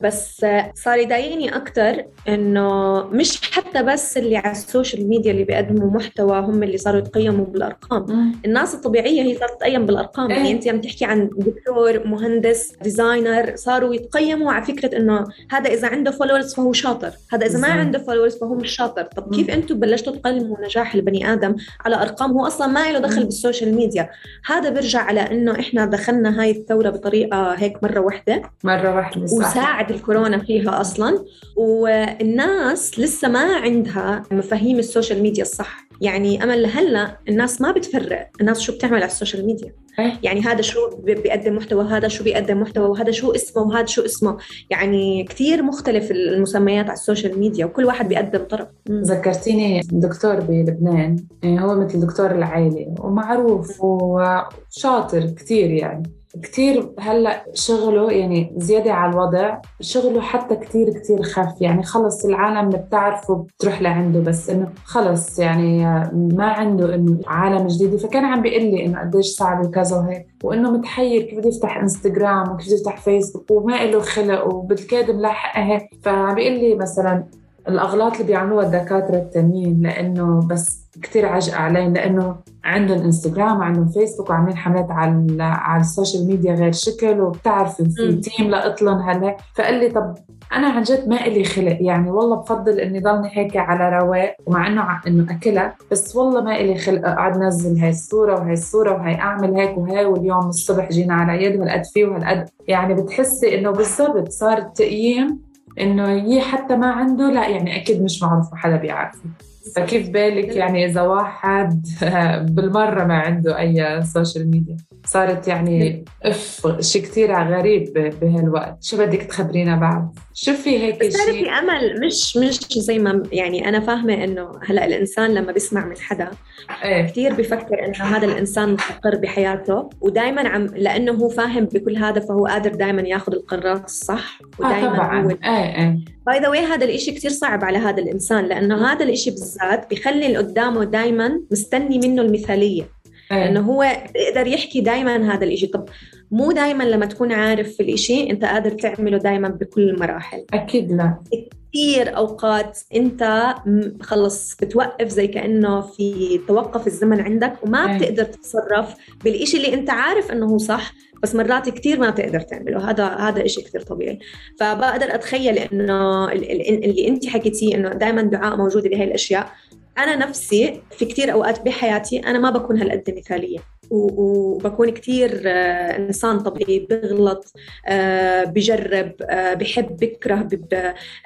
بس صار يضايقني أكتر إنه مش حتى بس اللي على السوشيال ميديا اللي بيقدموا محتوى هم اللي صاروا يتقيموا بالأرقام. الناس الطبيعية هي صارت تتقيم بالأرقام. إيه. يعني أنت عم تحكي عن دكتور مهندس designer صاروا يتقيموا على فكرة إنه هذا إذا عنده followers فهو شاطر. هذا إذا ما. عنده followers فهو مش شاطر. طب كيف مم. أنتم بلشتوا حلم ونجاح البني آدم على أرقام؟ هو أصلا ما له دخل بالسوشيال ميديا هذا بيرجع على إنه إحنا دخلنا هاي الثورة بطريقة هيك مرة واحدة مرة واحدة. وساعد الكورونا فيها أصلا. والناس لسه ما عندها مفاهيم السوشيال ميديا الصح. يعني أمل لهلا الناس ما بتفرق الناس شو بتعمل على السوشيال ميديا. إيه. يعني هذا شو بيقدم محتوى هذا شو بيقدم محتوى وهذا شو اسمه وهذا شو اسمه. يعني كثير مختلف المسميات على السوشيال ميديا وكل واحد بيقدم طرف ذكرتيني دكتور بلبنان يعني هو مثل دكتور العائلة ومعروف وشاطر كثير يعني. كتير هلا شغله يعني زيادة على الوضع شغله حتى كتير كتير خف. يعني خلص العالم اللي بتعرفه بتروح لعنده بس إنه خلص يعني ما عنده إنه عالم جديد. فكان عم بيقول لي إنه قديش صعب وكذا وهيك. وإنه متحير كيف بده يفتح انستغرام وكيف بده يفتح فيسبوك وما له خلق وبالكاد ملحقها هيك فعم بيقول لي مثلا الأغلاط اللي بيعملوها الدكاترة التانيين لإنه بس كثير عجقة علي لأنه عندهم انستغرام وعندهم فيسبوك وعاملين حملات على على السوشيال ميديا غير شكل وبتعرفي في team لقطلن هلا. فقال لي طب أنا عن جد ما إلي خلق يعني والله بفضل إني ضلني هيك على رواق ومع إنه إنه أكلها بس والله ما إلي خلق أقعد نزل هاي الصورة وهي الصورة وهي أعمل هيك وهي واليوم الصبح جينا على يد وهالقد فيه وهالقد يعني بتحسي إنه بالضبط صار التقييم إنه هي حتى ما عنده لا يعني أكيد مش معروف حدا بيعرفه. فكيف بالك يعني إذا واحد [LAUGHS] بالمرة ما عنده أي سوشيال ميديا صارت يعني إف شيء كثير غريب بهالوقت. شو بدك تخبرينا بعد؟ شو في هيك شيء في أمل. مش مش زي ما يعني أنا فاهمة إنه هلأ الإنسان لما بيسمع من حدا إيه؟ كثير بفكر إنه هذا الإنسان مستقر بحياته ودائما عم لأنه هو فاهم بكل هذا فهو قادر دائما ياخذ القرارات الصح ودائما آه طبعا. هو إيه إيه. باي ذا هذا الإشي كثير صعب على هذا الإنسان لأنه هذا الإشي بالذات بيخلي اللي قدامه دائما مستني منه المثالية. أيه. انه هو بيقدر يحكي دائما هذا الإشي. طب مو دائما لما تكون عارف في الإشي أنت قادر تعمله دائما بكل المراحل. أكيد لا. كثير أوقات أنت خلص بتوقف زي كأنه في توقف الزمن عندك وما أيه. بتقدر تتصرف بالإشي اللي أنت عارف إنه هو صح بس مرات كثير ما بتقدر تعمله. هذا هذا شيء كثير طبيعي. فبقدر أتخيل إنه اللي أنت حكيتيه إنه دائما دعاء موجوده لهي الأشياء. أنا نفسي في كثير أوقات بحياتي أنا ما بكون هالقد مثالية. وبكون كثير آه، إنسان طبيعي بغلط آه، بجرب آه، بحب بكره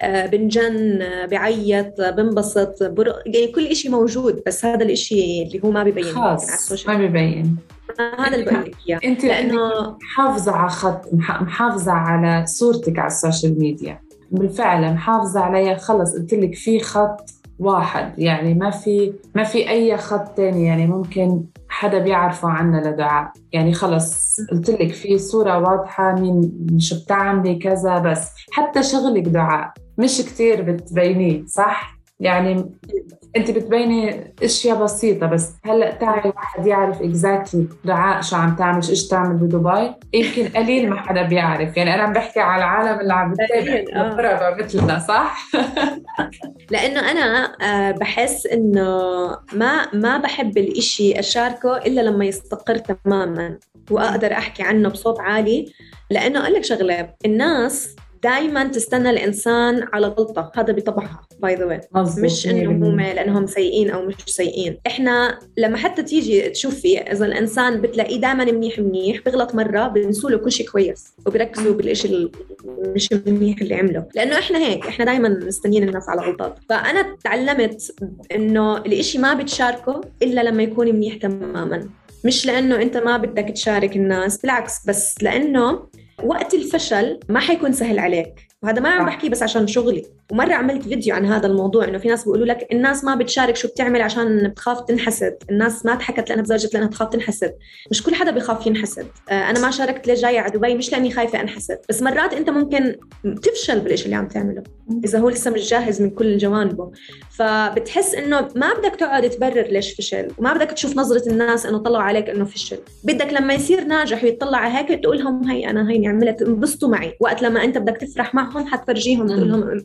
بنجن بعيط بنبسط يعني كل شيء موجود بس هذا الشيء اللي هو ما ببين خاص على السوشيال ما ببين. هذا اللي بقول لك إياه. أنت لأنه محافظة على خط محافظة على صورتك على السوشيال ميديا. بالفعل محافظة عليها. خلص قلت لك في خط واحد. يعني ما في ما في أي خط تاني يعني ممكن حدا بيعرفه عنا لدعاء. يعني خلص قلت لك في صورة واضحة مين شو بتعملي كذا بس. حتى شغلك دعاء. مش كتير بتبينيه صح؟ يعني انت بتبيني اشياء بسيطة بس هلأ تعي واحد يعرف exactly دعاء شو عم تعمل شو إيش تعمل بدبي. يمكن قليل ما حدا بيعرف. يعني أنا عم بحكي على العالم اللي عم بتتابع آه. مثلنا صح؟ [LAUGHS] لأنه أنا آه، بحس إنه ما ما بحب الإشي اشاركه إلا لما يستقر تماما. وأقدر أحكي عنه بصوت عالي. لأنه أقول لك شغلة الناس دائما تستنى الإنسان على غلطة. هذا بطبعها by the way مش إنه هم لأنهم سيئين أو مش سيئين. إحنا لما حتى تيجي تشوفي إذا الإنسان بتلاقيه دائما منيح منيح بغلط مرة بنسوا له كل شيء كويس وبركزوا بالشيء مش منيح اللي عمله. لأنه إحنا هيك إحنا دائما مستنيين الناس على غلطات. فأنا تعلمت إنه الإشي ما بتشاركه إلا لما يكون منيح تماما. مش لأنه أنت ما بدك تشارك الناس بالعكس بس لأنه وقت الفشل ما حيكون سهل عليك. وهذا ما عم بحكي بس عشان شغلي. ومرة عملت فيديو عن هذا الموضوع إنه في ناس بيقولوا لك الناس ما بتشارك شو بتعمل عشان بتخاف تنحسد الناس ما ضحكت لأنها تزوجت لأنها تخاف تنحسد مش كل حدا بيخاف ينحسد آه، أنا ما شاركت ليش جاية على دبي مش لأني خايفة أنحسد بس مرات أنت ممكن تفشل بالشيء اللي عم تعمله إذا هو لسه مش جاهز من كل جوانبه فبتحس إنه ما بدك تقعد تبرر ليش فشل وما بدك تشوف نظرة الناس إنه طلعوا عليك إنه فشل بدك لما يصير ناجح ويطلع على هيك تقول لهم هي أنا هيني عملت انبسطوا معي وقت لما أنت بدك تفرح معهم حتفرجيهم تقول لهم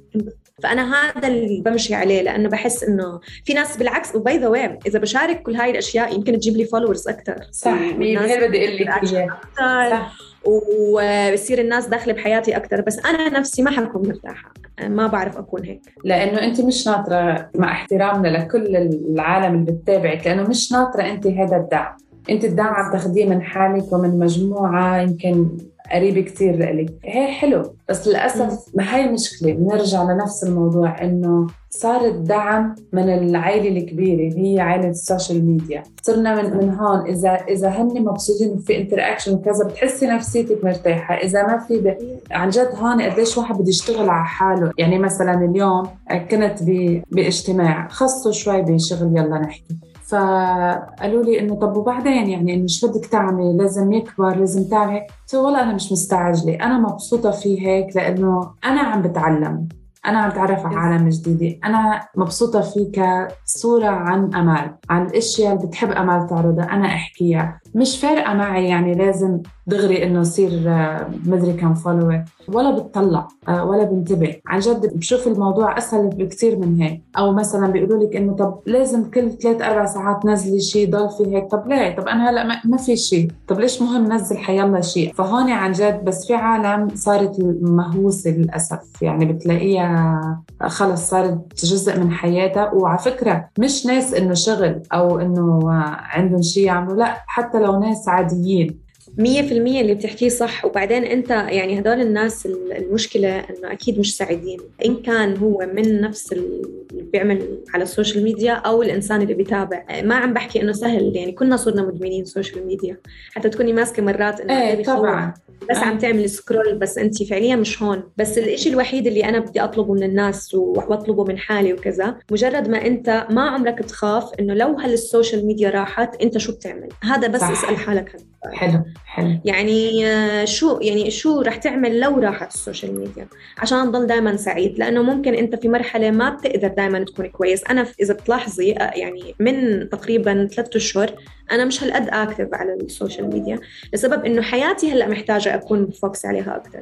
فأنا هذا اللي بمشي عليه لأنه بحس إنه في ناس بالعكس و by the way إذا بشارك كل هاي الأشياء يمكن تجيب لي followers أكثر صح بدي أقول لك اياه وبصير الناس داخلة بحياتي أكثر بس أنا نفسي ما حكون مرتاحة ما بعرف أكون هيك. لأنه أنت مش ناطرة مع احترامنا لكل العالم اللي بتتابعك لأنه مش ناطرة أنت هذا الدعم. أنت الدعم عم تاخذيه من حالك ومن مجموعة يمكن قريبة كتير لإلي. هي حلو بس للأسف ما هي مشكلة. بنرجع لنفس الموضوع إنه صار الدعم من العائلة الكبيرة هي عائلة ال social media. صرنا من, من هون إذا إذا هن مبسوطين وفي interaction وكذا بتحسي نفسيتك مرتاحة. إذا ما في ب... عن جد هون قديش واحد بده يشتغل على حاله. يعني مثلا اليوم كنت ب... باجتماع خصوا شوي بشغل يلا نحكي. فقالوا لي إنه طب وبعدين؟ يعني إنه شو بدك تعملي؟ لازم يكبر لازم تعملي. قلت والله أنا مش مستعجلة. أنا مبسوطة في هيك لأنه أنا عم بتعلم. أنا عم تعرف على عالم جديدة أنا مبسوطة فيه كصورة عن أمال عن الأشياء اللي بتحب أمال تعرضها. أنا أحكيها. مش فارقة معي يعني لازم دغري إنه يصير آه، مدري كم فولور ولا بتطلع آه، ولا بنتبه. عن جد بشوف الموضوع أسهل بكثير من هيك. أو مثلا بيقولوا لك إنه طب لازم كل ثلاث أربع ساعات نزلي شيء ضل في هيك. طب ليه؟ طب أنا هلأ ما في شيء طب ليش مهم نزل حيالله شيء فهون عن جد بس في عالم صارت مهووسة للأسف. يعني بتلاقيها خلص صارت جزء من حياتها. وعلى فكرة مش ناس إنه شغل أو إنه عندهم شيء يعملوا. لأ حتى لو ناس عاديين. مية في المية اللي بتحكيه صح. وبعدين أنت يعني هدول الناس المشكلة أنه أكيد مش سعيدين. إن كان هو من نفس اللي بيعمل على ال social media أو الإنسان اللي بيتابع. ما عم بحكي أنه سهل. يعني كلنا صرنا مدمنين social media حتى تكوني ماسكة مرات إنه إيه طبعا. بس عم تعملي scroll بس انت فعليا مش هون. بس الإشي الوحيد اللي أنا بدي أطلبه من الناس وأطلبه من حالي وكذا مجرد ما أنت ما عمرك تخاف إنه لو هال social media راحت أنت شو بتعمل؟ هذا بس صح. اسأل حالك حلو حلو. يعني آه، شو يعني شو رح تعمل لو راحت ال social media؟ عشان تضل دائما سعيد لأنه ممكن أنت في مرحلة ما بتقدر دائما تكون كويس. أنا إذا بتلاحظي آه، يعني من تقريبا ثلاثة أشهر أنا مش هالقد active على ال social media لسبب إنه حياتي هلأ محتاجة أكون focus عليها أكثر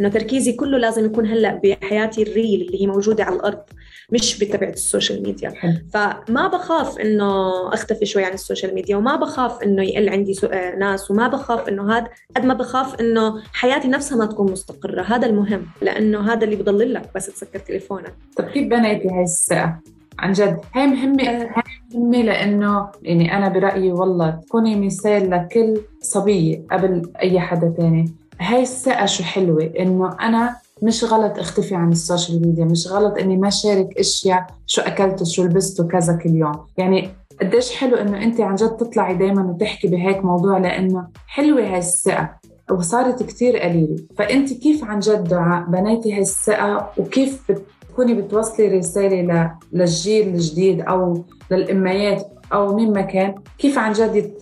إنه تركيزي كله لازم يكون هلأ بحياتي ال real اللي هي موجودة على الأرض. مش بتبعة ال social media. فما بخاف إنه أختفي شوي عن ال social media وما بخاف إنه يقل عندي آه، ناس وما بخاف إنه هذا قد ما بخاف إنه حياتي نفسها ما تكون مستقرة. هذا المهم لأنه هذا اللي بضل لك بس تسكر تليفونك. طيب كيف بنيتي هاي الثقه عن جد. هاي مهمة آه. هاي مهمة لأنه يعني أنا برأيي والله تكوني مثال لكل صبية قبل أي حدا تاني. هاي الثقة شو حلوة؟ إنه أنا مش غلط اختفي عن ال social media مش غلط إني ما شارك أشياء شو أكلت شو لبست كذا كل يوم. يعني قديش حلو إنه أنت عن جد تطلعي دائما وتحكي بهيك موضوع لأنه حلوة هاي الثقه وصارت كثير قليلة. فأنت كيف عن جد دعاء بنيتي هاي الثقه وكيف بتكوني بتوصلي رسالة للجيل الجديد أو للأميات أو مين ما كان؟ كيف عن جد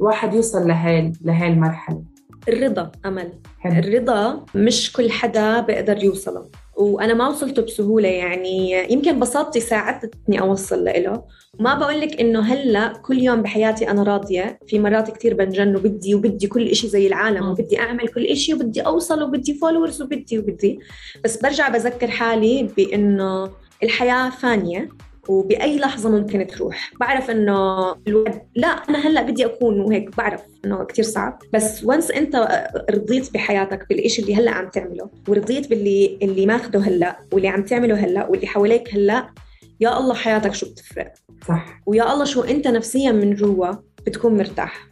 واحد يوصل لهي لهي المرحله الرضا أمل. حلو. الرضا مش كل حدا بيقدر يوصله. وأنا ما وصلته بسهولة يعني يمكن بساطتي ساعدتني أوصل له وما بقول لك إنه هلأ كل يوم بحياتي أنا راضية. في مرات كثير بنجن وبدي وبدي كل شيء زي العالم وبدي أعمل كل شيء وبدي أوصل وبدي followers وبدي وبدي. بس برجع بذكر حالي بإنه الحياة فانية. وبأي لحظة ممكن تروح. بعرف إنه الوعد لا أنا هلأ بدي أكون وهيك بعرف إنه كتير صعب. بس once أنت رضيت بحياتك بالإشي اللي هلأ عم تعمله ورضيت باللي اللي ماخده هلأ واللي عم تعمله هلأ واللي حواليك هلأ يا الله حياتك شو بتفرق؟ صح. ويا الله شو أنت نفسيا من جوا بتكون مرتاح.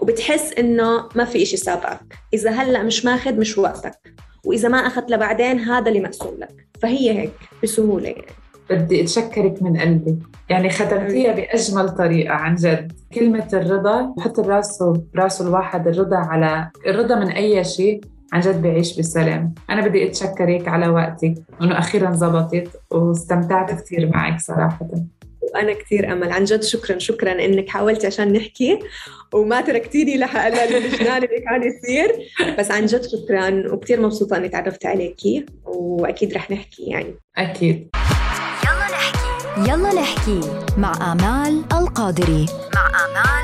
وبتحس إنه ما في إشي سابقك. إذا هلأ مش ماخد مش وقتك. وإذا ما أخذت لبعدين هذا اللي مقسوم لك. فهي هيك بسهولة يعني. بدي أتشكرك من قلبي. يعني ختمتيها بأجمل طريقة عن جد. كلمة الرضا حط راسه براسه الواحد الرضا على الرضا من أي شيء عن جد بعيش بسلام. أنا بدي أتشكرك على وقتك وأنه أخيرا زبطت واستمتعت كثير معك صراحة. وأنا كثير أمل. عن جد شكرا شكرا إنك حاولتي عشان نحكي وما تركتيني للجنان اللي كان يصير. بس عن جد شكرا وكثير مبسوطة إني تعرفت عليكي وأكيد رح نحكي يعني. أكيد. يلا نحكي مع آمال القادري. مع آمال